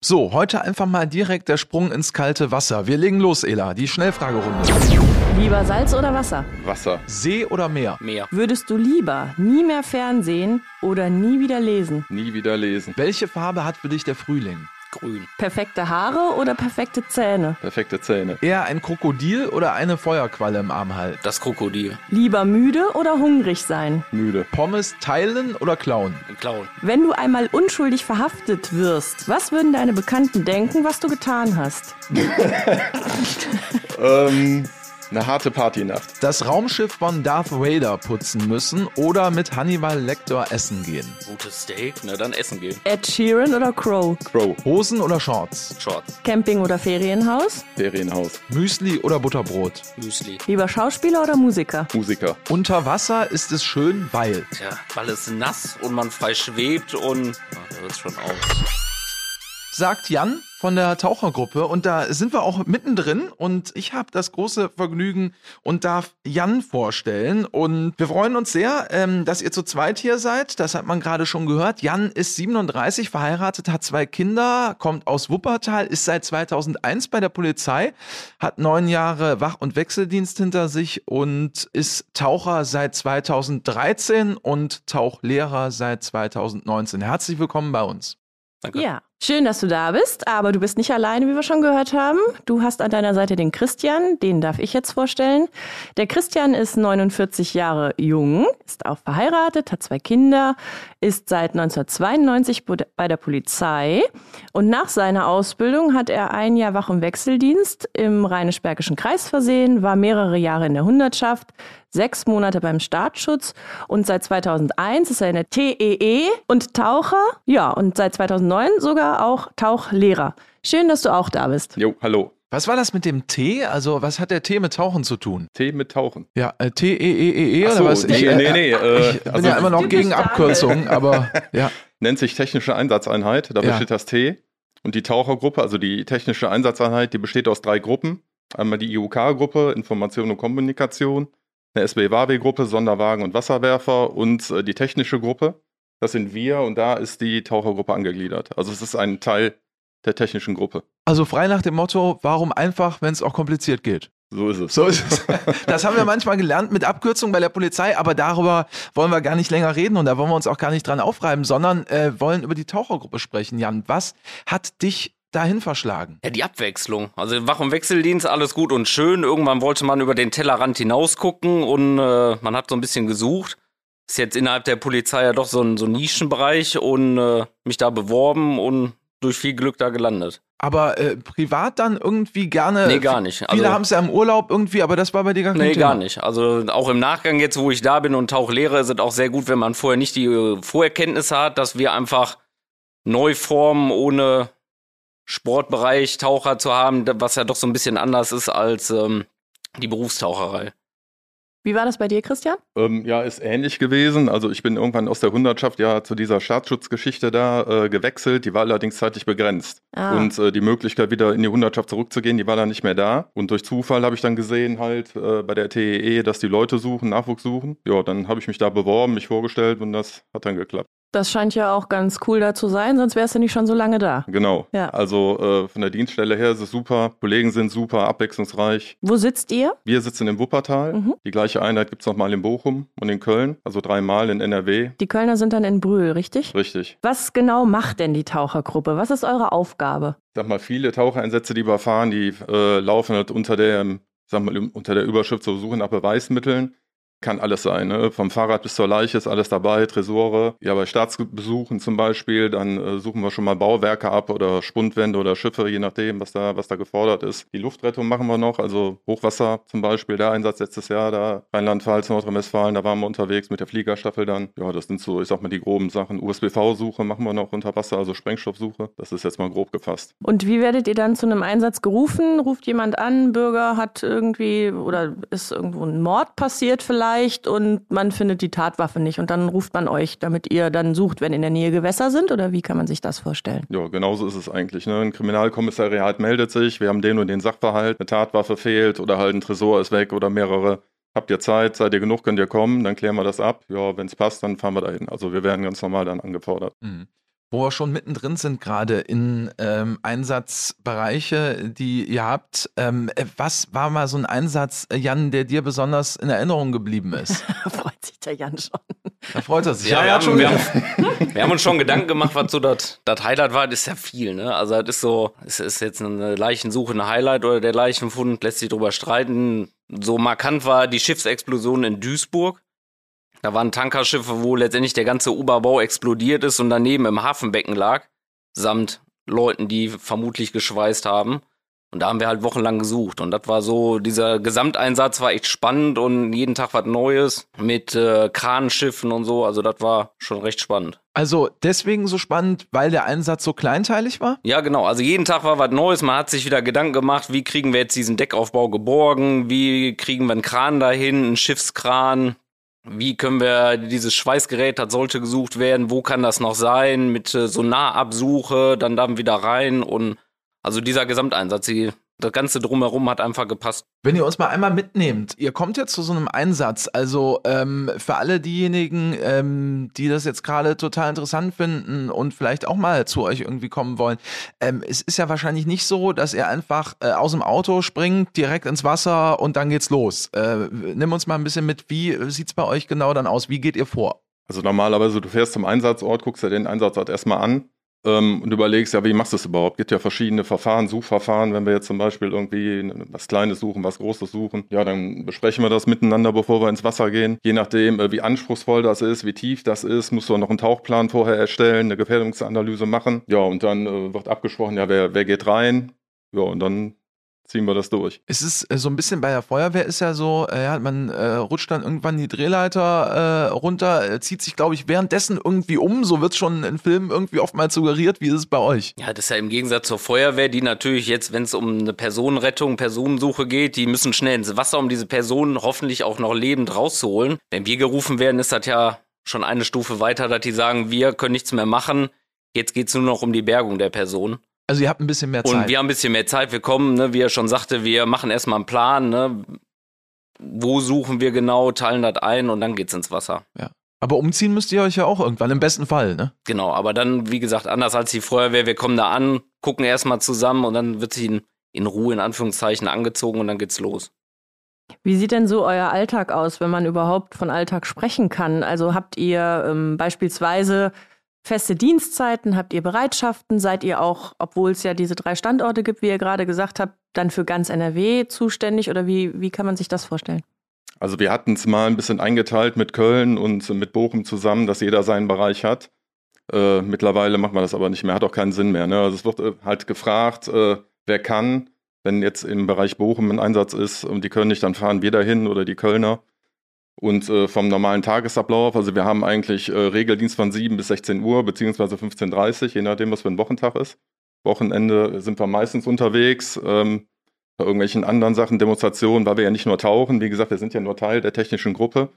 So, heute einfach mal direkt der Sprung ins kalte Wasser. Wir legen los, Ela, die Schnellfragerunde. Lieber Salz oder Wasser? Wasser. See oder Meer? Meer. Würdest du lieber nie mehr Fernsehen oder nie wieder lesen? Nie wieder lesen. Welche Farbe hat für dich der Frühling? Grün. Perfekte Haare oder perfekte Zähne? Perfekte Zähne. Eher ein Krokodil oder eine Feuerqualle im Arm halten? Das Krokodil. Lieber müde oder hungrig sein? Müde. Pommes teilen oder klauen? Clown. Wenn du einmal unschuldig verhaftet wirst, was würden deine Bekannten denken, was du getan hast? Ähm, eine harte Partynacht. Das Raumschiff von Darth Vader putzen müssen oder mit Hannibal Lecter essen gehen? Gutes Steak. Na dann essen gehen. Ed Sheeran oder Crow? Crow. Hosen oder Shorts? Shorts. Camping oder Ferienhaus? Ferienhaus. Müsli oder Butterbrot? Müsli. Lieber Schauspieler oder Musiker? Musiker. Unter Wasser ist es schön, weil. Tja, weil es nass und man frei schwebt und. Ah, da hört's schon auf. sagt Jan von der Tauchergruppe und da sind wir auch mittendrin und ich habe das große Vergnügen und darf Jan vorstellen und wir freuen uns sehr, ähm, dass ihr zu zweit hier seid. Das hat man gerade schon gehört. Jan ist 37, verheiratet, hat zwei Kinder, kommt aus Wuppertal, ist seit 2001 bei der Polizei, hat neun Jahre Wach- und Wechseldienst hinter sich und ist Taucher seit 2013 und Tauchlehrer seit 2019. Herzlich willkommen bei uns. Danke. Ja, schön, dass du da bist, aber du bist nicht alleine, wie wir schon gehört haben. Du hast an deiner Seite den Christian, den darf ich jetzt vorstellen. Der Christian ist 49 Jahre jung, ist auch verheiratet, hat zwei Kinder, ist seit 1992 bu- bei der Polizei und nach seiner Ausbildung hat er ein Jahr Wach- und Wechseldienst im Rheinisch-Bergischen Kreis versehen, war mehrere Jahre in der Hundertschaft, sechs Monate beim Staatsschutz und seit 2001 ist er in der TEE und Taucher. Ja, und seit 2009 sogar auch Tauchlehrer. Schön, dass du auch da bist. Jo, hallo. Was war das mit dem Tee? Also, was hat der Tee mit Tauchen zu tun? Tee mit Tauchen. Ja, äh, T-E-E-E-E Ach oder so, was? nee, äh, nee, nee, äh, ich bin also- ja immer noch gegen Abkürzungen, aber ja. Nennt sich technische Einsatzeinheit. Dafür Ja. steht das T. Und die Tauchergruppe, also die technische Einsatzeinheit, die besteht aus drei Gruppen. Einmal die IUK-Gruppe, Information und Kommunikation, eine SB-WAW-Gruppe, Sonderwagen und Wasserwerfer und äh, die technische Gruppe. Das sind wir und da ist die Tauchergruppe angegliedert. Also es ist ein Teil der technischen Gruppe. Also frei nach dem Motto, warum einfach, wenn es auch kompliziert geht? So ist es. So ist es. Das haben wir manchmal gelernt mit Abkürzungen bei der Polizei, aber darüber wollen wir gar nicht länger reden und da wollen wir uns auch gar nicht dran aufreiben, sondern äh, wollen über die Tauchergruppe sprechen. Jan, was hat dich dahin verschlagen? Ja, die Abwechslung. Also Wach- und Wechseldienst, alles gut und schön. Irgendwann wollte man über den Tellerrand hinausgucken und äh, man hat so ein bisschen gesucht. Ist jetzt innerhalb der Polizei ja doch so ein, so ein Nischenbereich und äh, mich da beworben und durch viel Glück da gelandet. Aber äh, privat dann irgendwie gerne. Nee, gar nicht. Viele Also- haben es ja im Urlaub irgendwie, aber das war bei dir gar kein Nee, Thema. gar nicht. Also auch im Nachgang jetzt, wo ich da bin und Tauchlehre, ist es auch sehr gut, wenn man vorher nicht die äh, Vorerkenntnisse hat, dass wir einfach neu formen, ohne Sportbereich Taucher zu haben, was ja doch so ein bisschen anders ist als ähm, die Berufstaucherei. Wie war das bei dir, Christian? Ähm, ja, ist ähnlich gewesen. Also ich bin irgendwann aus der Hundertschaft ja zu dieser Staatsschutzgeschichte da äh, gewechselt. Die war allerdings zeitlich begrenzt. Ah. Und äh, die Möglichkeit, wieder in die Hundertschaft zurückzugehen, die war dann nicht mehr da. Und durch Zufall habe ich dann gesehen, halt äh, bei der TEE, dass die Leute suchen, Nachwuchs suchen. Ja, dann habe ich mich da beworben, mich vorgestellt und das hat dann geklappt. Das scheint ja auch ganz cool da zu sein, sonst wärst du nicht schon so lange da. Genau. Ja. Also äh, von der Dienststelle her ist es super. Kollegen sind super, abwechslungsreich. Wo sitzt ihr? Wir sitzen in Wuppertal. Mhm. Die gleiche Einheit gibt es nochmal in Bochum und in Köln. Also dreimal in NRW. Die Kölner sind dann in Brühl, richtig? Richtig. Was genau macht denn die Tauchergruppe? Was ist eure Aufgabe? sag mal, viele Tauchereinsätze, die wir fahren, die äh, laufen halt unter der, sag mal, unter der Überschrift so Suche nach Beweismitteln. Kann alles sein, ne? Vom Fahrrad bis zur Leiche ist alles dabei, Tresore. Ja, bei Staatsbesuchen zum Beispiel, dann äh, suchen wir schon mal Bauwerke ab oder Spundwände oder Schiffe, je nachdem, was da, was da gefordert ist. Die Luftrettung machen wir noch, also Hochwasser zum Beispiel, der Einsatz letztes Jahr, da Rheinland-Pfalz, Nordrhein-Westfalen, da waren wir unterwegs mit der Fliegerstaffel dann. Ja, das sind so, ich sag mal, die groben Sachen. USBV-Suche machen wir noch unter Wasser, also Sprengstoffsuche. Das ist jetzt mal grob gefasst. Und wie werdet ihr dann zu einem Einsatz gerufen? Ruft jemand an, Bürger hat irgendwie oder ist irgendwo ein Mord passiert vielleicht und man findet die Tatwaffe nicht und dann ruft man euch, damit ihr dann sucht, wenn in der Nähe Gewässer sind oder wie kann man sich das vorstellen? Ja, genauso ist es eigentlich. Ne? Ein Kriminalkommissariat meldet sich, wir haben den und den Sachverhalt, eine Tatwaffe fehlt oder halt ein Tresor ist weg oder mehrere. Habt ihr Zeit, seid ihr genug, könnt ihr kommen, dann klären wir das ab. Ja, wenn es passt, dann fahren wir dahin. Also wir werden ganz normal dann angefordert. Mhm. Wo wir schon mittendrin sind, gerade in ähm, Einsatzbereiche, die ihr habt. Ähm, äh, was war mal so ein Einsatz, äh, Jan, der dir besonders in Erinnerung geblieben ist? Freut sich der Jan schon. Da freut er sich. Ja, wir, er hat haben, wir, haben, wir haben uns schon Gedanken gemacht, was so das das Highlight war. Das ist ja viel, ne? Also das ist so, es ist jetzt eine Leichensuche ein Highlight oder der Leichenfund, lässt sich drüber streiten. So markant war die Schiffsexplosion in Duisburg. Da waren Tankerschiffe, wo letztendlich der ganze Oberbau explodiert ist und daneben im Hafenbecken lag, samt Leuten, die vermutlich geschweißt haben. Und da haben wir halt wochenlang gesucht. Und das war so, dieser Gesamteinsatz war echt spannend und jeden Tag was Neues mit äh, Kranenschiffen und so. Also das war schon recht spannend. Also deswegen so spannend, weil der Einsatz so kleinteilig war? Ja, genau. Also jeden Tag war was Neues. Man hat sich wieder Gedanken gemacht, wie kriegen wir jetzt diesen Deckaufbau geborgen? Wie kriegen wir einen Kran dahin, einen Schiffskran? Wie können wir dieses Schweißgerät, das sollte gesucht werden, wo kann das noch sein, mit äh, Sonarabsuche, dann dann wieder rein und also dieser Gesamteinsatz, die, das Ganze drumherum hat einfach gepasst. Wenn ihr uns mal einmal mitnehmt, ihr kommt jetzt zu so einem Einsatz, also ähm, für alle diejenigen, ähm, die das jetzt gerade total interessant finden und vielleicht auch mal zu euch irgendwie kommen wollen, ähm, es ist ja wahrscheinlich nicht so, dass ihr einfach äh, aus dem Auto springt, direkt ins Wasser und dann geht's los. Äh, nimm uns mal ein bisschen mit, wie sieht's bei euch genau dann aus? Wie geht ihr vor? Also normalerweise, du fährst zum Einsatzort, guckst dir den Einsatzort erstmal an, ähm, und überlegst, ja, wie machst du es überhaupt? Gibt ja verschiedene Verfahren, Suchverfahren. Wenn wir jetzt zum Beispiel irgendwie was Kleines suchen, was Großes suchen, ja, dann besprechen wir das miteinander, bevor wir ins Wasser gehen. Je nachdem, äh, wie anspruchsvoll das ist, wie tief das ist, musst du noch einen Tauchplan vorher erstellen, eine Gefährdungsanalyse machen. Ja, und dann äh, wird abgesprochen, ja, wer, wer geht rein? Ja, und dann ziehen wir das durch. Es ist äh, so ein bisschen bei der Feuerwehr ist ja so, äh, ja, man äh, rutscht dann irgendwann die Drehleiter äh, runter, äh, zieht sich, glaube ich, währenddessen irgendwie um. So wird es schon in Filmen irgendwie oftmals suggeriert. Wie ist es bei euch? Ja, das ist ja im Gegensatz zur Feuerwehr, die natürlich jetzt, wenn es um eine Personenrettung, Personensuche geht, die müssen schnell ins Wasser, um diese Personen hoffentlich auch noch lebend rauszuholen. Wenn wir gerufen werden, ist das ja schon eine Stufe weiter, dass die sagen, wir können nichts mehr machen. Jetzt geht es nur noch um die Bergung der Person. Also ihr habt ein bisschen mehr Zeit. Und wir haben ein bisschen mehr Zeit. Wir kommen, ne, wie er schon sagte, wir machen erstmal einen Plan, ne? Wo suchen wir genau, teilen das ein und dann geht's ins Wasser. Ja. Aber umziehen müsst ihr euch ja auch irgendwann, im besten Fall, ne? Genau, aber dann, wie gesagt, anders als die Feuerwehr, wir kommen da an, gucken erstmal zusammen und dann wird sie in, in Ruhe, in Anführungszeichen, angezogen und dann geht's los. Wie sieht denn so euer Alltag aus, wenn man überhaupt von Alltag sprechen kann? Also habt ihr ähm, beispielsweise feste Dienstzeiten? Habt ihr Bereitschaften? Seid ihr auch, obwohl es ja diese drei Standorte gibt, wie ihr gerade gesagt habt, dann für ganz NRW zuständig oder wie, wie kann man sich das vorstellen? Also wir hatten es mal ein bisschen eingeteilt mit Köln und mit Bochum zusammen, dass jeder seinen Bereich hat. Äh, mittlerweile macht man das aber nicht mehr, hat auch keinen Sinn mehr. Ne? Also es wird äh, halt gefragt, äh, wer kann, wenn jetzt im Bereich Bochum ein Einsatz ist und die können nicht, dann fahren wir dahin oder die Kölner. Und äh, vom normalen Tagesablauf, also wir haben eigentlich äh, Regeldienst von 7 bis 16 Uhr, beziehungsweise 15.30 Uhr, je nachdem, was für ein Wochentag ist. Wochenende sind wir meistens unterwegs, ähm, bei irgendwelchen anderen Sachen, Demonstrationen, weil wir ja nicht nur tauchen, wie gesagt, wir sind ja nur Teil der technischen Gruppe.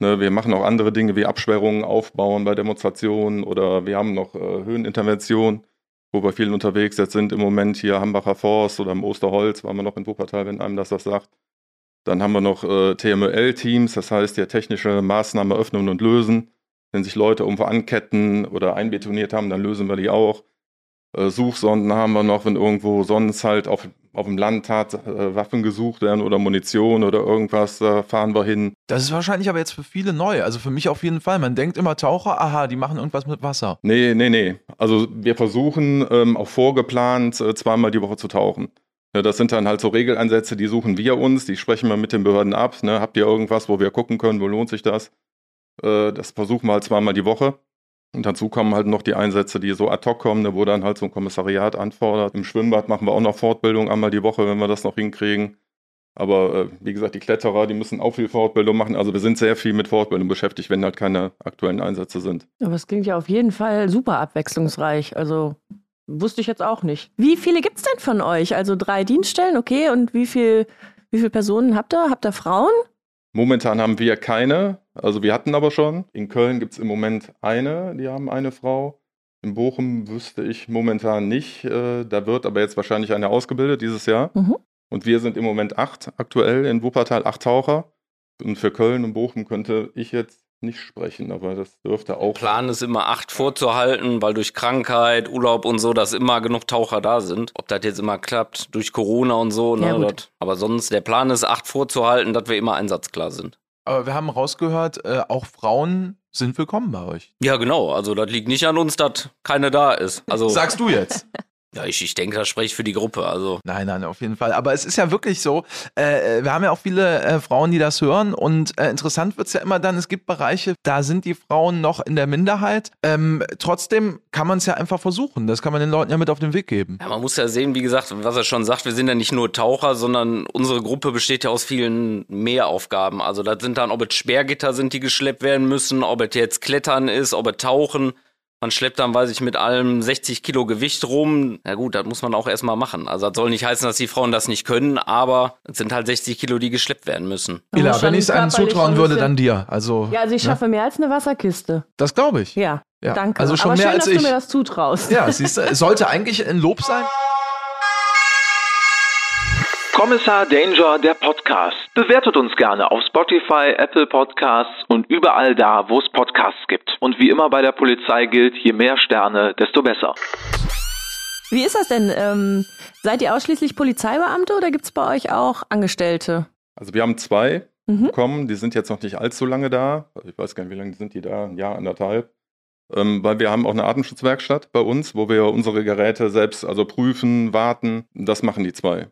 Ne, wir machen auch andere Dinge wie Absperrungen aufbauen bei Demonstrationen oder wir haben noch äh, Höhenintervention, wo wir viel unterwegs jetzt sind im Moment hier Hambacher Forst oder im Osterholz, waren wir noch in Wuppertal, wenn einem das was sagt. Dann haben wir noch äh, TML-Teams, das heißt ja technische Maßnahmen öffnen und lösen. Wenn sich Leute irgendwo anketten oder einbetoniert haben, dann lösen wir die auch. Äh, Suchsonden haben wir noch, wenn irgendwo sonst halt auf, auf dem Land hat, äh, Waffen gesucht werden oder Munition oder irgendwas, da fahren wir hin. Das ist wahrscheinlich aber jetzt für viele neu, also für mich auf jeden Fall. Man denkt immer Taucher, aha, die machen irgendwas mit Wasser. Nee, nee, nee. Also wir versuchen ähm, auch vorgeplant äh, zweimal die Woche zu tauchen. Ja, das sind dann halt so Regeleinsätze, die suchen wir uns, die sprechen wir mit den Behörden ab. Ne? Habt ihr irgendwas, wo wir gucken können, wo lohnt sich das? Äh, das versuchen wir halt zweimal die Woche. Und dazu kommen halt noch die Einsätze, die so ad hoc kommen, ne, wo dann halt so ein Kommissariat anfordert. Im Schwimmbad machen wir auch noch Fortbildung einmal die Woche, wenn wir das noch hinkriegen. Aber äh, wie gesagt, die Kletterer, die müssen auch viel Fortbildung machen. Also wir sind sehr viel mit Fortbildung beschäftigt, wenn halt keine aktuellen Einsätze sind. Aber es klingt ja auf jeden Fall super abwechslungsreich. Also Wusste ich jetzt auch nicht. Wie viele gibt es denn von euch? Also drei Dienststellen, okay. Und wie, viel, wie viele Personen habt ihr? Habt ihr Frauen? Momentan haben wir keine. Also wir hatten aber schon. In Köln gibt es im Moment eine, die haben eine Frau. In Bochum wüsste ich momentan nicht. Äh, da wird aber jetzt wahrscheinlich eine ausgebildet dieses Jahr. Mhm. Und wir sind im Moment acht aktuell in Wuppertal, acht Taucher. Und für Köln und Bochum könnte ich jetzt nicht sprechen, aber das dürfte auch. Plan ist immer acht vorzuhalten, weil durch Krankheit, Urlaub und so, dass immer genug Taucher da sind. Ob das jetzt immer klappt, durch Corona und so, Ja, ne, gut. das, aber sonst, der Plan ist acht vorzuhalten, dass wir immer einsatzklar sind. Aber wir haben rausgehört, äh, auch Frauen sind willkommen bei euch. Ja, genau. Also das liegt nicht an uns, dass keine da ist. Also Sagst du jetzt? ja, ich, ich denke, das spreche ich für die Gruppe. Also Nein, nein, auf jeden Fall. Aber es ist ja wirklich so, äh, wir haben ja auch viele äh, Frauen, die das hören und äh, interessant wird's ja immer dann, es gibt Bereiche, da sind die Frauen noch in der Minderheit. Ähm, trotzdem kann man es ja einfach versuchen. Das kann man den Leuten ja mit auf den Weg geben. Ja, man muss ja sehen, wie gesagt, was er schon sagt, wir sind ja nicht nur Taucher, sondern unsere Gruppe besteht ja aus vielen Mehraufgaben. Also das sind dann, ob es Sperrgitter sind, die geschleppt werden müssen, ob es jetzt Klettern ist, ob es Tauchen. Man schleppt dann, weiß ich, mit allem 60 Kilo Gewicht rum. Na gut, das muss man auch erstmal machen. Also das soll nicht heißen, dass die Frauen das nicht können, aber es sind halt 60 Kilo, die geschleppt werden müssen. Ila, wenn ich es einem zutrauen würde, dann dir. Also, Ja, also ich ne? schaffe mehr als eine Wasserkiste. Das glaube ich. Ja, Ja, danke. also schon Aber mehr schön, als dass ich. du mir das zutraust. Ja, siehst du, es sollte eigentlich ein Lob sein. Kommissar Danger, der Podcast. Bewertet uns gerne auf Spotify, Apple Podcasts und überall da, wo es Podcasts gibt. Und wie immer bei der Polizei gilt, je mehr Sterne, desto besser. Wie ist das denn? Ähm, seid ihr ausschließlich Polizeibeamte oder gibt es bei euch auch Angestellte? Also wir haben zwei Mhm. bekommen, die sind jetzt noch nicht allzu lange da. Ich weiß gar nicht, wie lange sind die da? Ein Jahr, anderthalb. Ähm, weil wir haben auch eine Atemschutzwerkstatt bei uns, wo wir unsere Geräte selbst also prüfen, warten. Das machen die zwei.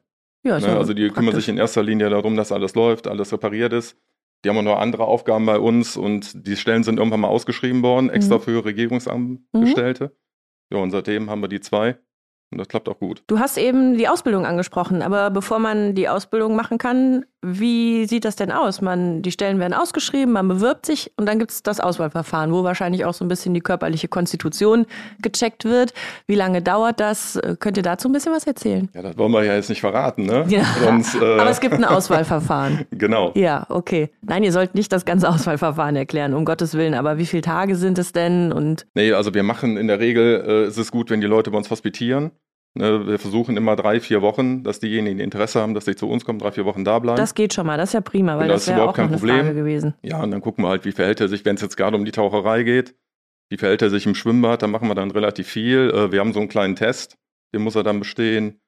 Ja, Ne? Also die kümmern praktisch. sich in erster Linie darum, dass alles läuft, alles repariert ist. Die haben auch noch andere Aufgaben bei uns und die Stellen sind irgendwann mal ausgeschrieben worden, extra Mhm. für Regierungsangestellte. Ja, und seitdem haben wir die zwei und das klappt auch gut. Du hast eben die Ausbildung angesprochen, aber bevor man die Ausbildung machen kann, wie sieht das denn aus? Man, die Stellen werden ausgeschrieben, man bewirbt sich und dann gibt es das Auswahlverfahren, wo wahrscheinlich auch so ein bisschen die körperliche Konstitution gecheckt wird. Wie lange dauert das? Äh, Könnt ihr dazu ein bisschen was erzählen? Ja, das wollen wir ja jetzt nicht verraten, ne? Ja. Sonst, äh, Aber es gibt ein Auswahlverfahren. Genau. Ja, okay. Nein, ihr sollt nicht das ganze Auswahlverfahren erklären, um Gottes Willen. Aber wie viele Tage sind es denn? Und Nee, also wir machen in der Regel, äh, ist es gut, wenn die Leute bei uns hospitieren. Ne, wir versuchen immer drei, vier Wochen, dass diejenigen, die Interesse haben, dass sie zu uns kommen, drei, vier Wochen da bleiben. das geht schon mal. Das ist ja prima, weil das das ist wäre auch kein eine Problem. Frage gewesen. Ja, und dann gucken wir halt, wie verhält er sich, wenn es jetzt gerade um die Taucherei geht. Wie verhält er sich im Schwimmbad? Da machen wir dann relativ viel. Äh, wir haben so einen kleinen Test, den muss er dann bestehen.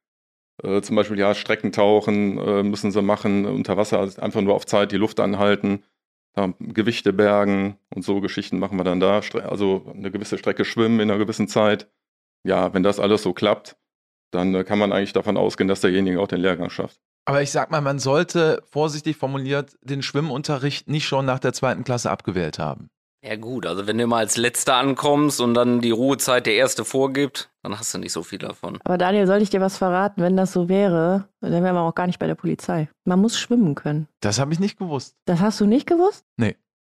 Äh, zum Beispiel, ja, Streckentauchen äh, müssen sie machen, unter Wasser, also einfach nur auf Zeit die Luft anhalten. Gewichte bergen und so Geschichten machen wir dann da. Also eine gewisse Strecke schwimmen in einer gewissen Zeit. Ja, wenn das alles so klappt, dann äh, kann man eigentlich davon ausgehen, dass derjenige auch den Lehrgang schafft. Aber ich sag mal, man sollte vorsichtig formuliert den Schwimmunterricht nicht schon nach der zweiten Klasse abgewählt haben. Ja gut, also wenn du mal als Letzter ankommst und dann die Ruhezeit der Erste vorgibt, dann hast du nicht so viel davon. Aber Daniel, soll ich dir was verraten? Wenn das so wäre, dann wären wir auch gar nicht bei der Polizei. Man muss schwimmen können. Das habe ich nicht gewusst. Das hast du nicht gewusst?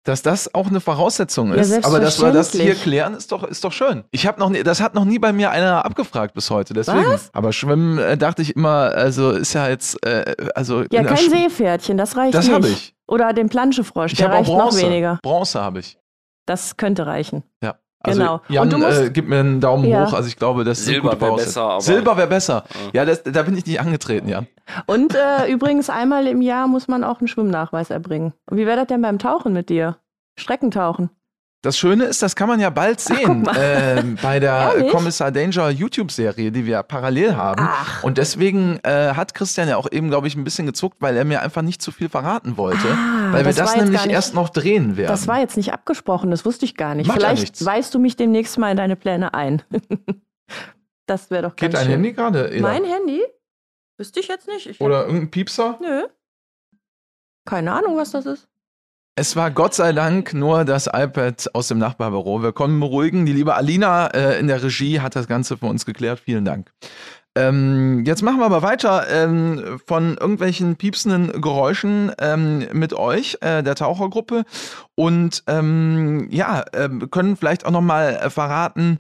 Dass das auch eine Voraussetzung Ja, ist, aber dass wir das hier klären, ist doch, ist doch schön. Ich habe noch nie, das hat noch nie bei mir einer abgefragt bis heute, deswegen. Was? Aber Schwimmen äh, dachte ich immer, also ist ja jetzt, äh, also Ja, kein Seepferdchen, das reicht Das nicht. habe ich. Oder den Planschefrosch, Ich der reicht Bronze. noch weniger. Bronze habe ich. Das könnte reichen. Ja. Also Genau. Jan, Und du musst- äh, gib mir einen Daumen Ja. hoch. Also ich glaube, das Silber sind gute wär Voraussetzungen. besser, Silber wäre besser. Ja, das, da bin ich nicht angetreten, Jan. Und äh, übrigens, einmal im Jahr muss man auch einen Schwimmnachweis erbringen. Und wie wäre das denn beim Tauchen mit dir? Streckentauchen. Das Schöne ist, das kann man ja bald Ach, sehen mal. ähm, bei der Ehrlich? Kommissar Danger YouTube-Serie, die wir parallel haben. Ach. Und deswegen äh, hat Christian ja auch eben, glaube ich, ein bisschen gezuckt, weil er mir einfach nicht zu viel verraten wollte. Ah, weil wir das nämlich nicht- erst noch drehen werden. Das war jetzt nicht abgesprochen, das wusste ich gar nicht. Macht ja Vielleicht nichts. weist du mich demnächst mal in deine Pläne ein. das wäre doch Geht ganz dein schön. Handy gerade? Ela? Mein Handy? Wüsste ich jetzt nicht. Ich Oder irgendein Piepser? Nö. Keine Ahnung, was das ist. Es war Gott sei Dank nur das iPad aus dem Nachbarbüro. Wir konnten beruhigen. Die liebe Alina äh, in der Regie hat das Ganze für uns geklärt. Vielen Dank. Ähm, jetzt machen wir aber weiter ähm, von irgendwelchen piepsenden Geräuschen ähm, mit euch, äh, der Tauchergruppe. Und ähm, ja, ähm, können vielleicht auch nochmal äh, verraten,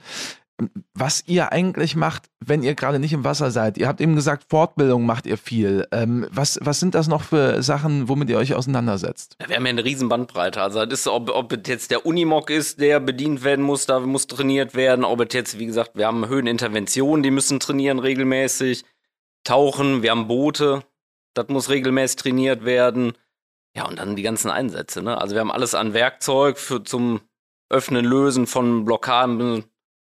was ihr eigentlich macht, wenn ihr gerade nicht im Wasser seid. Ihr habt eben gesagt, Fortbildung macht ihr viel. Ähm, was, was sind das noch für Sachen, womit ihr euch auseinandersetzt? Wir haben ja eine riesen Bandbreite. Also das ist, ob, ob jetzt der Unimog ist, der bedient werden muss, da muss trainiert werden. Ob es jetzt, wie gesagt, wir haben Höheninterventionen, die müssen trainieren regelmäßig. Tauchen, wir haben Boote, das muss regelmäßig trainiert werden. Ja, und dann die ganzen Einsätze, ne? Also wir haben alles an Werkzeug für zum Öffnen, Lösen von Blockaden.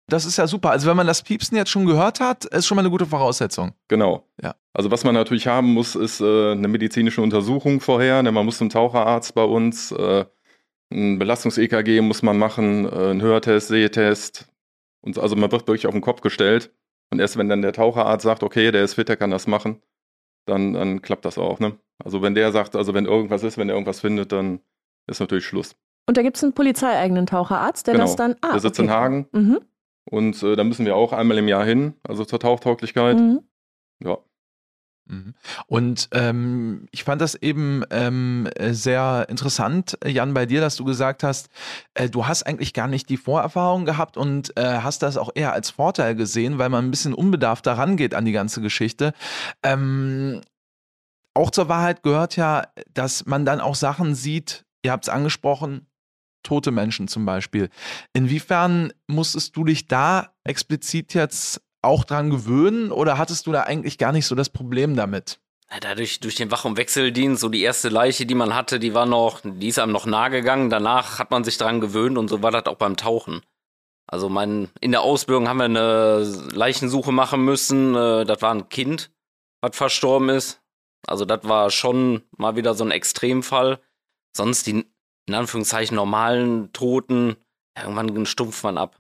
Das ist ja super. Also wenn man das Piepsen jetzt schon gehört hat, ist schon mal eine gute Voraussetzung. Genau. Ja. Also was man natürlich haben muss, ist äh, eine medizinische Untersuchung vorher. Ne? Man muss zum Taucherarzt bei uns, äh, ein Belastungs-EKG muss man machen, äh, einen Hörtest, Sehtest. Und also man wird wirklich auf den Kopf gestellt. Und erst wenn dann der Taucherarzt sagt, okay, der ist fit, der kann das machen, dann, dann klappt das auch. Ne? Also wenn der sagt, also wenn irgendwas ist, wenn er irgendwas findet, dann ist natürlich Schluss. Und da gibt es einen polizeieigenen Taucherarzt, der genau. das dann. Ah, der sitzt okay. in Hagen Mhm. Und äh, da müssen wir auch einmal im Jahr hin, also zur Tauchtauglichkeit. Mhm. Ja. Mhm. Und ähm, ich fand das eben ähm, äh, sehr interessant, Jan, bei dir, dass du gesagt hast, äh, du hast eigentlich gar nicht die Vorerfahrung gehabt und äh, hast das auch eher als Vorteil gesehen, weil man ein bisschen unbedarft daran geht an die ganze Geschichte. Ähm, auch zur Wahrheit gehört ja, dass man dann auch Sachen sieht, ihr habt es angesprochen, tote Menschen zum Beispiel. Inwiefern musstest du dich da explizit jetzt auch dran gewöhnen oder hattest du da eigentlich gar nicht so das Problem damit? Dadurch, durch den Wach- und Wechseldienst, so die erste Leiche, die man hatte, die war noch, die ist einem noch nahe gegangen. Danach hat man sich dran gewöhnt und so war das auch beim Tauchen. Also mein, in der Ausbildung haben wir eine Leichensuche machen müssen. Äh, Das war ein Kind, was verstorben ist. Also das war schon mal wieder so ein Extremfall. Sonst die, in Anführungszeichen, normalen Toten, ja, irgendwann stumpft man ab.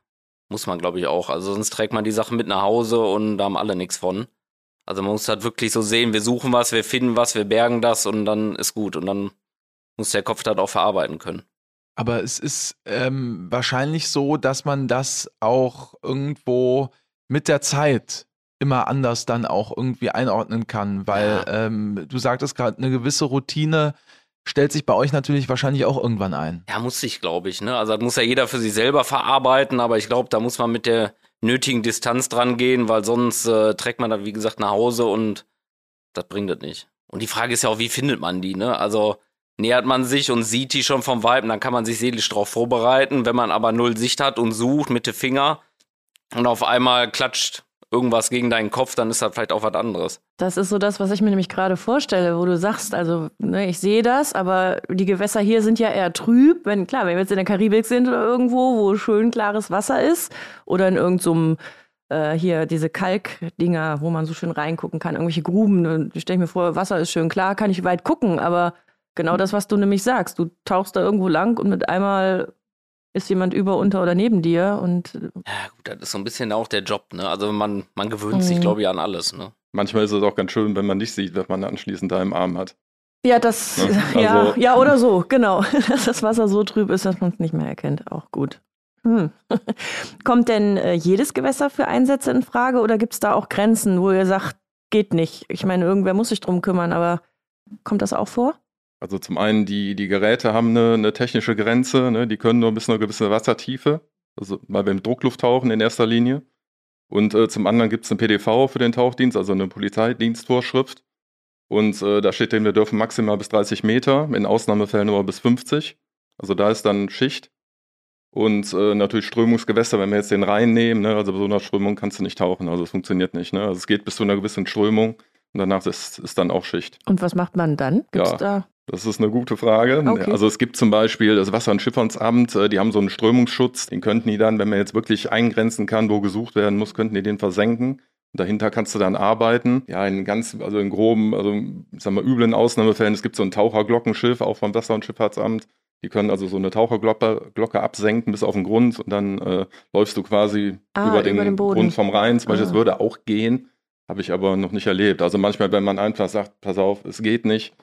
Muss man, glaube ich, auch. Also sonst trägt man die Sachen mit nach Hause und da haben alle nichts von. Also man muss halt wirklich so sehen, wir suchen was, wir finden was, wir bergen das und dann ist gut. Und dann muss der Kopf das auch verarbeiten können. Aber es ist ähm, wahrscheinlich so, dass man das auch irgendwo mit der Zeit immer anders dann auch irgendwie einordnen kann, weil ähm, du sagtest gerade, eine gewisse Routine stellt sich bei euch natürlich wahrscheinlich auch irgendwann ein. Ja, muss ich, glaube ich. Ne? Also das muss ja jeder für sich selber verarbeiten, aber ich glaube, da muss man mit der nötigen Distanz dran gehen, weil sonst äh, trägt man das, wie gesagt, nach Hause und das bringt das nicht. Und die Frage ist ja auch, wie findet man die? Ne? Also nähert man sich und sieht die schon vom Weib, dann kann man sich seelisch darauf vorbereiten. Wenn man aber null Sicht hat und sucht mit den Finger und auf einmal klatscht irgendwas gegen deinen Kopf, dann ist das vielleicht auch was anderes. Das ist so das, was ich mir nämlich gerade vorstelle, wo du sagst, also ne, ich sehe das, aber die Gewässer hier sind ja eher trüb. Wenn klar, wenn wir jetzt in der Karibik sind oder irgendwo, wo schön klares Wasser ist oder in irgendeinem äh, hier diese Kalkdinger, wo man so schön reingucken kann, irgendwelche Gruben. Ich stelle mir vor, Wasser ist schön klar, kann ich weit gucken, aber genau das, was du nämlich sagst, du tauchst da irgendwo lang und mit einmal ist jemand über, unter oder neben dir und Ja, gut, das ist so ein bisschen auch der Job, ne? Also man, man gewöhnt sich, Mhm. glaube ich, an alles, ne? Manchmal ist es auch ganz schön, wenn man nicht sieht, was man anschließend da im Arm hat. Ja, das, Ja, ja, also- ja, oder so, genau. Dass das Wasser so trüb ist, dass man es nicht mehr erkennt. Auch gut. Hm. Kommt denn äh, jedes Gewässer für Einsätze in Frage oder gibt es da auch Grenzen, wo ihr sagt, geht nicht? Ich meine, irgendwer muss sich drum kümmern, aber kommt das auch vor? Also zum einen, die, die Geräte haben eine, eine technische Grenze, ne? die können nur bis zu einer gewissen Wassertiefe, also weil wir im Druckluft tauchen in erster Linie. Und äh, zum anderen gibt es eine PDV für den Tauchdienst, also eine Polizeidienstvorschrift. Und äh, da steht drin, wir dürfen maximal bis 30 Meter, in Ausnahmefällen nur bis 50. Also da ist dann Schicht. Und äh, natürlich Strömungsgewässer, wenn wir jetzt den Rhein nehmen, ne? also bei so einer Strömung kannst du nicht tauchen, also es funktioniert nicht. Ne? Also es geht bis zu einer gewissen Strömung und danach ist, ist dann auch Schicht. Und was macht man dann? Gibt's Ja. da? Das ist eine gute Frage. Okay. Also es gibt zum Beispiel das Wasser- und Schifffahrtsamt, äh, die haben so einen Strömungsschutz, den könnten die dann, wenn man jetzt wirklich eingrenzen kann, wo gesucht werden muss, könnten die den versenken. Dahinter kannst du dann arbeiten. Ja, in ganz, also in groben, also ich sag mal, üblen Ausnahmefällen, es gibt so ein Taucherglockenschiff, auch vom Wasser- und Schifffahrtsamt. Die können also so eine Taucherglocke Glocke absenken bis auf den Grund und dann äh, läufst du quasi Ah, über den, über den. Grund vom Rhein. Zum Beispiel, das Ah. würde auch gehen, habe ich aber noch nicht erlebt. Also manchmal, wenn man einfach sagt, pass auf, es geht nicht,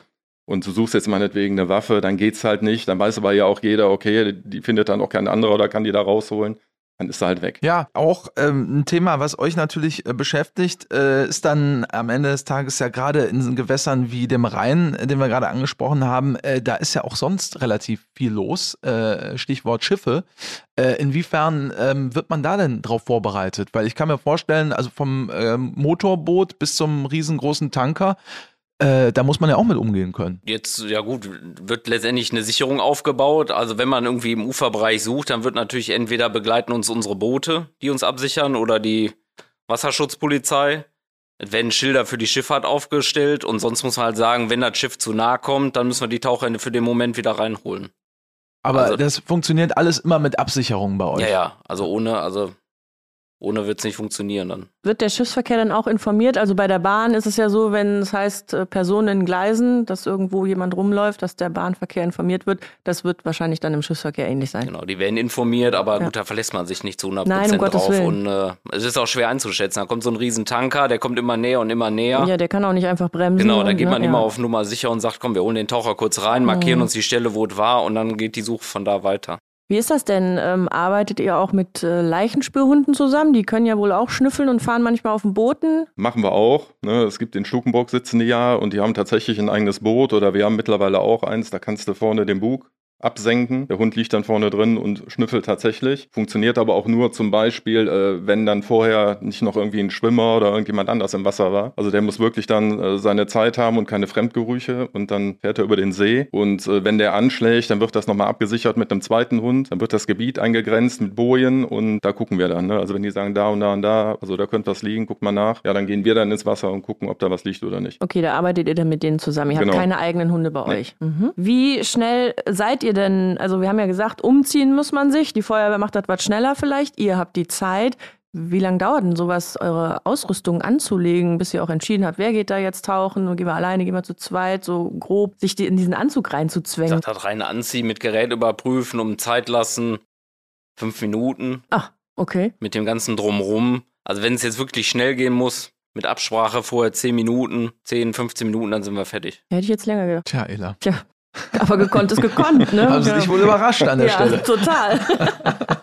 und du suchst jetzt meinetwegen eine Waffe, dann geht's halt nicht. Dann weiß aber ja auch jeder, okay, die findet dann auch kein anderer oder kann die da rausholen. Dann ist er halt weg. Ja, auch ähm, ein Thema, was euch natürlich äh, beschäftigt, äh, ist dann am Ende des Tages ja gerade in Gewässern wie dem Rhein, äh, den wir gerade angesprochen haben, äh, da ist ja auch sonst relativ viel los. Äh, Stichwort Schiffe. Äh, inwiefern ähm, wird man da denn drauf vorbereitet? Weil ich kann mir vorstellen, also vom ähm, Motorboot bis zum riesengroßen Tanker, äh, da muss man ja auch mit umgehen können. Jetzt, ja gut, wird letztendlich eine Sicherung aufgebaut. Also wenn man irgendwie im Uferbereich sucht, dann wird natürlich entweder begleiten uns unsere Boote, die uns absichern, oder die Wasserschutzpolizei. Es werden Schilder für die Schifffahrt aufgestellt und sonst muss man halt sagen, wenn das Schiff zu nah kommt, dann müssen wir die Taucher für den Moment wieder reinholen. Aber Also- das funktioniert alles immer mit Absicherung bei euch. Ja, ja, also ohne, also ohne wird's nicht funktionieren dann. Wird der Schiffsverkehr dann auch informiert? Also bei der Bahn ist es ja so, wenn es heißt äh, Personen in Gleisen, dass irgendwo jemand rumläuft, dass der Bahnverkehr informiert wird. Das wird wahrscheinlich dann im Schiffsverkehr ähnlich sein. Genau, die werden informiert, aber Ja. gut, da verlässt man sich nicht zu 100% Nein, um Gottes drauf. Willen. Und äh, es ist auch schwer einzuschätzen. Da kommt so ein riesen Tanker, der kommt immer näher und immer näher. Ja, der kann auch nicht einfach bremsen. Genau, da geht man ne, immer ja. auf Nummer sicher und sagt, komm, wir holen den Taucher kurz rein, markieren Mhm. uns die Stelle, wo es war und dann geht die Suche von da weiter. Wie ist das denn? Ähm, arbeitet ihr auch mit äh, Leichenspürhunden zusammen? Die können ja wohl auch schnüffeln und fahren manchmal auf dem Booten. Machen wir auch. Ne? Es gibt in Stukenburg sitzende ja und die haben tatsächlich ein eigenes Boot oder wir haben mittlerweile auch eins, da kannst du vorne den Bug absenken. Der Hund liegt dann vorne drin und schnüffelt tatsächlich. Funktioniert aber auch nur zum Beispiel, äh, wenn dann vorher nicht noch irgendwie ein Schwimmer oder irgendjemand anders im Wasser war. Also der muss wirklich dann äh, seine Zeit haben und keine Fremdgerüche und dann fährt er über den See. Und äh, wenn der anschlägt, dann wird das nochmal abgesichert mit einem zweiten Hund. Dann wird das Gebiet eingegrenzt mit Bojen und da gucken wir dann. Ne? Also wenn die sagen, da und da und da, also da könnte was liegen, guck mal nach. Ja, dann gehen wir dann ins Wasser und gucken, ob da was liegt oder nicht. Okay, da arbeitet ihr dann mit denen zusammen. Ihr habt Genau. keine eigenen Hunde bei Nee. euch. Mhm. Wie schnell seid ihr denn? Also wir haben ja gesagt, umziehen muss man sich. Die Feuerwehr macht das was schneller vielleicht. Ihr habt die Zeit. Wie lange dauert denn sowas, eure Ausrüstung anzulegen, bis ihr auch entschieden habt, wer geht da jetzt tauchen? Gehen wir alleine, gehen wir zu zweit, so grob, sich die- in diesen Anzug reinzuzwängen? Sagt hat rein anziehen, mit Gerät überprüfen, um Zeit lassen. Fünf Minuten Ach, okay. mit dem ganzen Drumrum. Also wenn es jetzt wirklich schnell gehen muss, mit Absprache vorher 10 Minuten, 10, 15 Minuten, dann sind wir fertig. Hätte ich jetzt länger gedacht. Tja, Ella. Tja, aber gekonnt ist gekonnt, ne? Haben sie dich wohl überrascht an der ja, Stelle. total.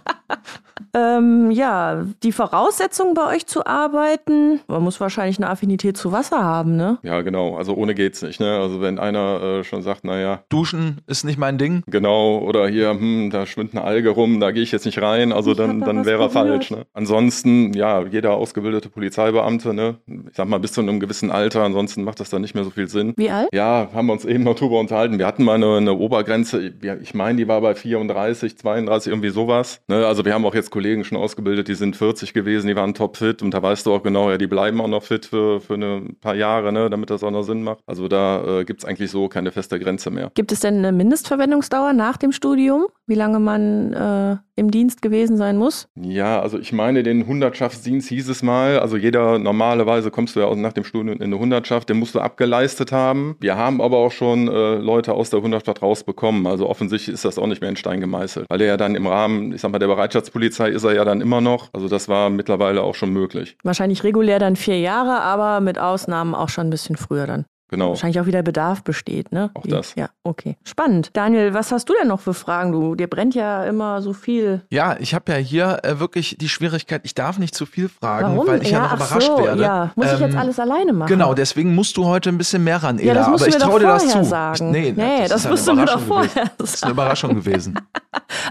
ähm, ja, die Voraussetzung bei euch zu arbeiten, man muss wahrscheinlich eine Affinität zu Wasser haben, ne? Ja, genau. Also ohne geht's nicht. Ne? Also wenn einer äh, schon sagt, naja, Duschen ist nicht mein Ding. Genau, oder hier, hm, da schwimmt eine Alge rum, da gehe ich jetzt nicht rein, also Ich dann, da dann wäre er falsch. Ne? Ansonsten, ja, jeder ausgebildete Polizeibeamte, ne, ich sag mal, bis zu einem gewissen Alter, ansonsten macht das dann nicht mehr so viel Sinn. Wie alt? Ja, haben wir uns eben noch drüber unterhalten. Wir hatten mal eine, eine Obergrenze, ich meine, die war bei 34, 32, irgendwie sowas. Ne? Also wir haben auch jetzt Kollegen schon ausgebildet, die sind 40 gewesen, die waren topfit und da weißt du auch genau, ja, die bleiben auch noch fit für, für eine paar Jahre, ne? damit das auch noch Sinn macht. Also da äh, gibt's eigentlich so keine feste Grenze mehr. Gibt es denn eine Mindestverwendungsdauer nach dem Studium? Wie lange man äh, im Dienst gewesen sein muss? Ja, also ich meine, den Hundertschaftsdienst hieß es mal. Also jeder normalerweise kommst du ja nach dem Studium in eine Hundertschaft, den musst du abgeleistet haben. Wir haben aber auch schon äh, Leute aus der Hundertschaft rausbekommen. Also offensichtlich ist das auch nicht mehr in Stein gemeißelt. Weil er ja dann im Rahmen, ich sag mal, der Bereitschaftspolizei ist er ja dann immer noch. Also das war mittlerweile auch schon möglich. Wahrscheinlich regulär dann vier Jahre, aber mit Ausnahmen auch schon ein bisschen früher dann. Genau. Wahrscheinlich auch wieder Bedarf besteht, ne? Auch Wie- das. Ja, okay. Spannend. Daniel, was hast du denn noch für Fragen? Du, dir brennt ja immer so viel. Ja, ich habe ja hier äh, wirklich die Schwierigkeit, ich darf nicht zu viel fragen, Warum? weil ich ja, noch ach überrascht so, werde. Ja, muss ich jetzt Ähm, alles alleine machen? Genau, deswegen musst du heute ein bisschen mehr ran, Ela. Ja, das aber du ich mir doch traue dir das vorher zu. sagen. Nee, Nee, das eine musst du mir doch vorher gewesen. Das ist sagen. eine Überraschung gewesen.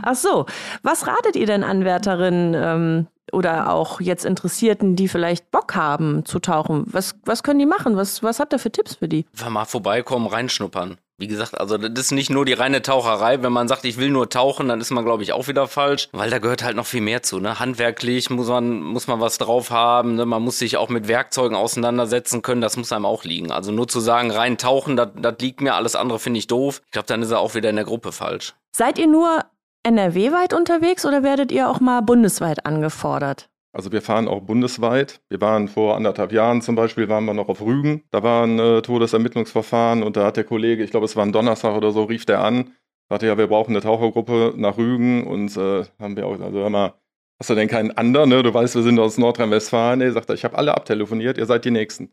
Ach so, was ratet ihr denn Anwärterinnen ähm, oder auch jetzt Interessierten, die vielleicht Bock haben zu tauchen? Was, was können die machen? Was, was habt ihr für Tipps für die? Mal vorbeikommen, reinschnuppern. Wie gesagt, also das ist nicht nur die reine Taucherei. Wenn man sagt, ich will nur tauchen, dann ist man, glaube ich, auch wieder falsch. Weil da gehört halt noch viel mehr zu. Ne? Handwerklich muss man, muss man was drauf haben. Ne? Man muss sich auch mit Werkzeugen auseinandersetzen können. Das muss einem auch liegen. Also nur zu sagen, rein tauchen, das liegt mir. Alles andere finde ich doof. Ich glaube, dann ist er auch wieder in der Gruppe falsch. Seid ihr nur NRW-weit unterwegs oder werdet ihr auch mal bundesweit angefordert? Also wir fahren auch bundesweit. Wir waren vor anderthalb Jahren zum Beispiel, waren wir noch auf Rügen. Da war ein äh, Todesermittlungsverfahren und da hat der Kollege, ich glaube es war ein Donnerstag oder so, rief der an, sagte ja, wir brauchen eine Tauchergruppe nach Rügen und äh, haben wir auch, also hör mal, hast du denn keinen anderen, ne? Du weißt, wir sind aus Nordrhein-Westfalen. Er, ich habe alle abtelefoniert, ihr seid die Nächsten.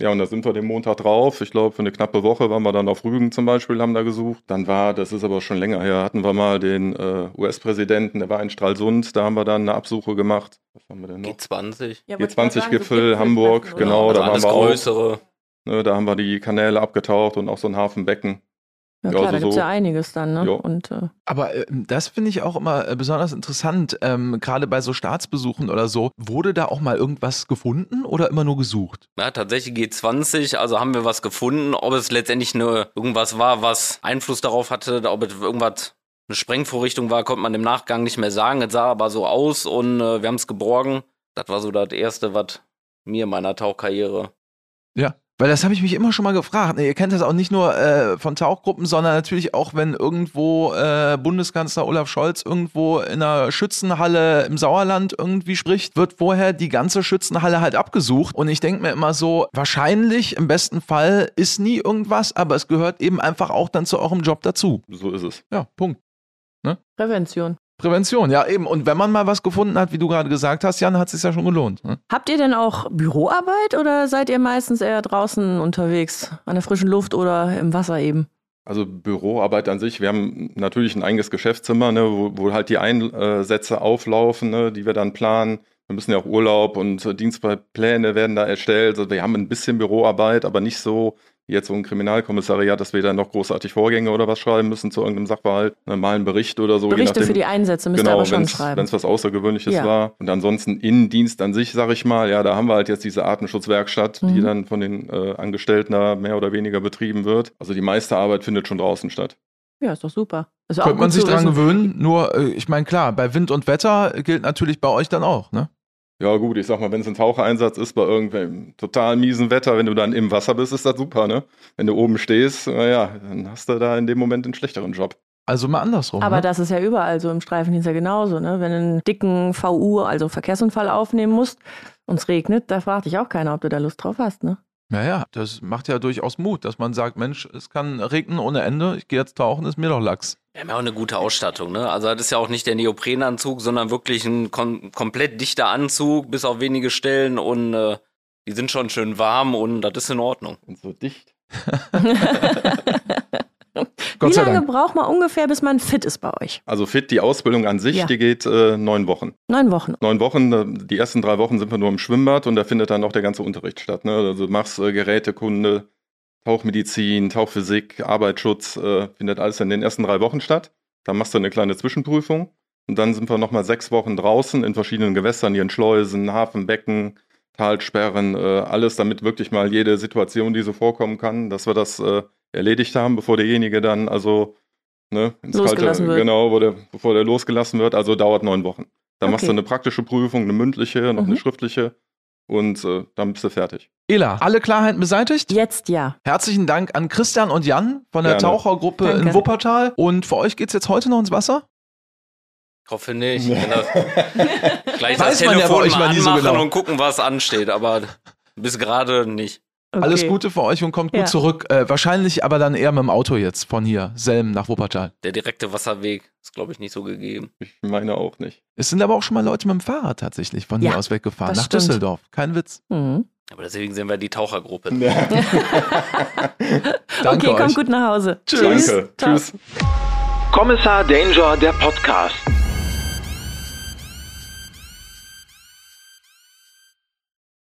Ja, und da sind wir den Montag drauf. Ich glaube, für eine knappe Woche waren wir dann auf Rügen zum Beispiel, haben da gesucht. Dann war, das ist aber schon länger her, hatten wir mal den äh, US-Präsidenten, der war in Stralsund, da haben wir dann eine Absuche gemacht. Was haben wir denn noch? G20. G20-Gipfel, Hamburg, genau, also da waren wir auch. größere. Ne, da haben wir die Kanäle abgetaucht und auch so ein Hafenbecken. Ja, Ja, klar, also da gibt es so- ja einiges dann, ne? Ja. Und äh, Aber äh, das finde ich auch immer äh, besonders interessant, ähm, gerade bei so Staatsbesuchen oder so. Wurde da auch mal irgendwas gefunden oder immer nur gesucht? Ja, tatsächlich G20, also haben wir was gefunden. Ob es letztendlich eine, irgendwas war, was Einfluss darauf hatte, ob es irgendwas, eine Sprengvorrichtung war, konnte man im Nachgang nicht mehr sagen. Es sah aber so aus und äh, wir haben es geborgen. Das war so das Erste, was mir in meiner Tauchkarriere. Ja. Weil das habe ich mich immer schon mal gefragt. Ihr kennt das auch nicht nur äh, von Tauchgruppen, sondern natürlich auch, wenn irgendwo äh, Bundeskanzler Olaf Scholz irgendwo in einer Schützenhalle im Sauerland irgendwie spricht, wird vorher die ganze Schützenhalle halt abgesucht. Und ich denke mir immer so, wahrscheinlich im besten Fall ist nie irgendwas, aber es gehört eben einfach auch dann zu eurem Job dazu. So ist es. Ja, Punkt. Prävention. Prävention, ja eben. Und wenn man mal was gefunden hat, wie du gerade gesagt hast, Jan, hat es sich ja schon gelohnt. Ne? Habt ihr denn auch Büroarbeit oder seid ihr meistens eher draußen unterwegs, an der frischen Luft oder im Wasser eben? Also Büroarbeit an sich, wir haben natürlich ein eigenes Geschäftszimmer, ne, wo, wo halt die Einsätze auflaufen, ne, die wir dann planen. Wir müssen ja auch Urlaub und Dienstpläne werden da erstellt. Also wir haben ein bisschen Büroarbeit, aber nicht so jetzt so ein Kriminalkommissariat, dass wir da noch großartig Vorgänge oder was schreiben müssen zu irgendeinem Sachverhalt. Ne, mal einen Bericht oder so. Berichte nachdem. für die Einsätze müsst ihr Genau, aber schon wenn schreiben. es was Außergewöhnliches Ja. war. Und ansonsten Innendienst an sich, sag ich mal, ja, da haben wir halt jetzt diese Artenschutzwerkstatt, die Mhm. dann von den äh, Angestellten da mehr oder weniger betrieben wird. Also die meiste Arbeit findet schon draußen statt. Ja, ist doch super. Ist auch Könnte man sich dran gewöhnen, nur äh, ich meine, klar, bei Wind und Wetter gilt natürlich bei euch dann auch, ne? Ja gut, ich sag mal, wenn es ein Tauchereinsatz ist bei irgendwelchem total miesen Wetter, wenn du dann im Wasser bist, ist das super, ne? Wenn du oben stehst, naja, dann hast du da in dem Moment einen schlechteren Job. Also mal andersrum. Aber ne? das ist ja überall so im Streifendienst ja genauso, ne? Wenn du einen dicken VU, also Verkehrsunfall aufnehmen musst und es regnet, da fragt dich auch keiner, ob du da Lust drauf hast, ne? Naja, das macht ja durchaus Mut, dass man sagt, Mensch, es kann regnen ohne Ende, ich gehe jetzt tauchen, ist mir doch Lachs. Wir haben ja auch eine gute Ausstattung, ne? Also das ist ja auch nicht der Neoprenanzug, sondern wirklich ein kom komplett dichter Anzug, bis auf wenige Stellen und äh, die sind schon schön warm und das ist in Ordnung. Und so dicht. Gott Wie sei lange Dank. braucht man ungefähr, bis man fit ist bei euch? Also fit, die Ausbildung an sich, Ja. die geht äh, neun Wochen. Neun Wochen. neun Wochen, äh, die ersten drei Wochen sind wir nur im Schwimmbad und da findet dann auch der ganze Unterricht statt. Ne? Also du machst äh, Gerätekunde, Tauchmedizin, Tauchphysik, Arbeitsschutz, äh, findet alles in den ersten drei Wochen statt. Dann machst du eine kleine Zwischenprüfung und dann sind wir nochmal sechs Wochen draußen in verschiedenen Gewässern, hier in Schleusen, Hafenbecken, Talsperren, äh, alles, damit wirklich mal jede Situation, die so vorkommen kann, dass wir das äh, erledigt haben, bevor derjenige dann also ne, ins Losgelassen kalte, wird. genau, wo der, bevor der losgelassen wird, also dauert neun Wochen. Dann machst du Okay. eine praktische Prüfung, eine mündliche, noch Mhm. eine schriftliche und äh, dann bist du fertig. Ela, alle Klarheiten beseitigt? Jetzt ja. Herzlichen Dank an Christian und Jan von der Gerne. Tauchergruppe Danke. in Wuppertal. Und für euch geht's jetzt heute noch ins Wasser? Ich hoffe nicht. Das gleich Weiß das man ja bei Telefon euch mal mal nie so anmachen genau. und gucken, was ansteht, aber bis gerade nicht. Okay. Alles Gute für euch und kommt gut Ja. zurück. Äh, wahrscheinlich aber dann eher mit dem Auto jetzt von hier, Selm nach Wuppertal. Der direkte Wasserweg ist, glaube ich, nicht so gegeben. Ich meine auch nicht. Es sind aber auch schon mal Leute mit dem Fahrrad tatsächlich von Ja, hier aus weggefahren, nach stimmt. Düsseldorf. Kein Witz. Mhm. Aber deswegen sind wir die Tauchergruppe. Danke okay, euch. kommt gut nach Hause. Tschüss. Danke. Tschüss. Kommissar Danger, der Podcast.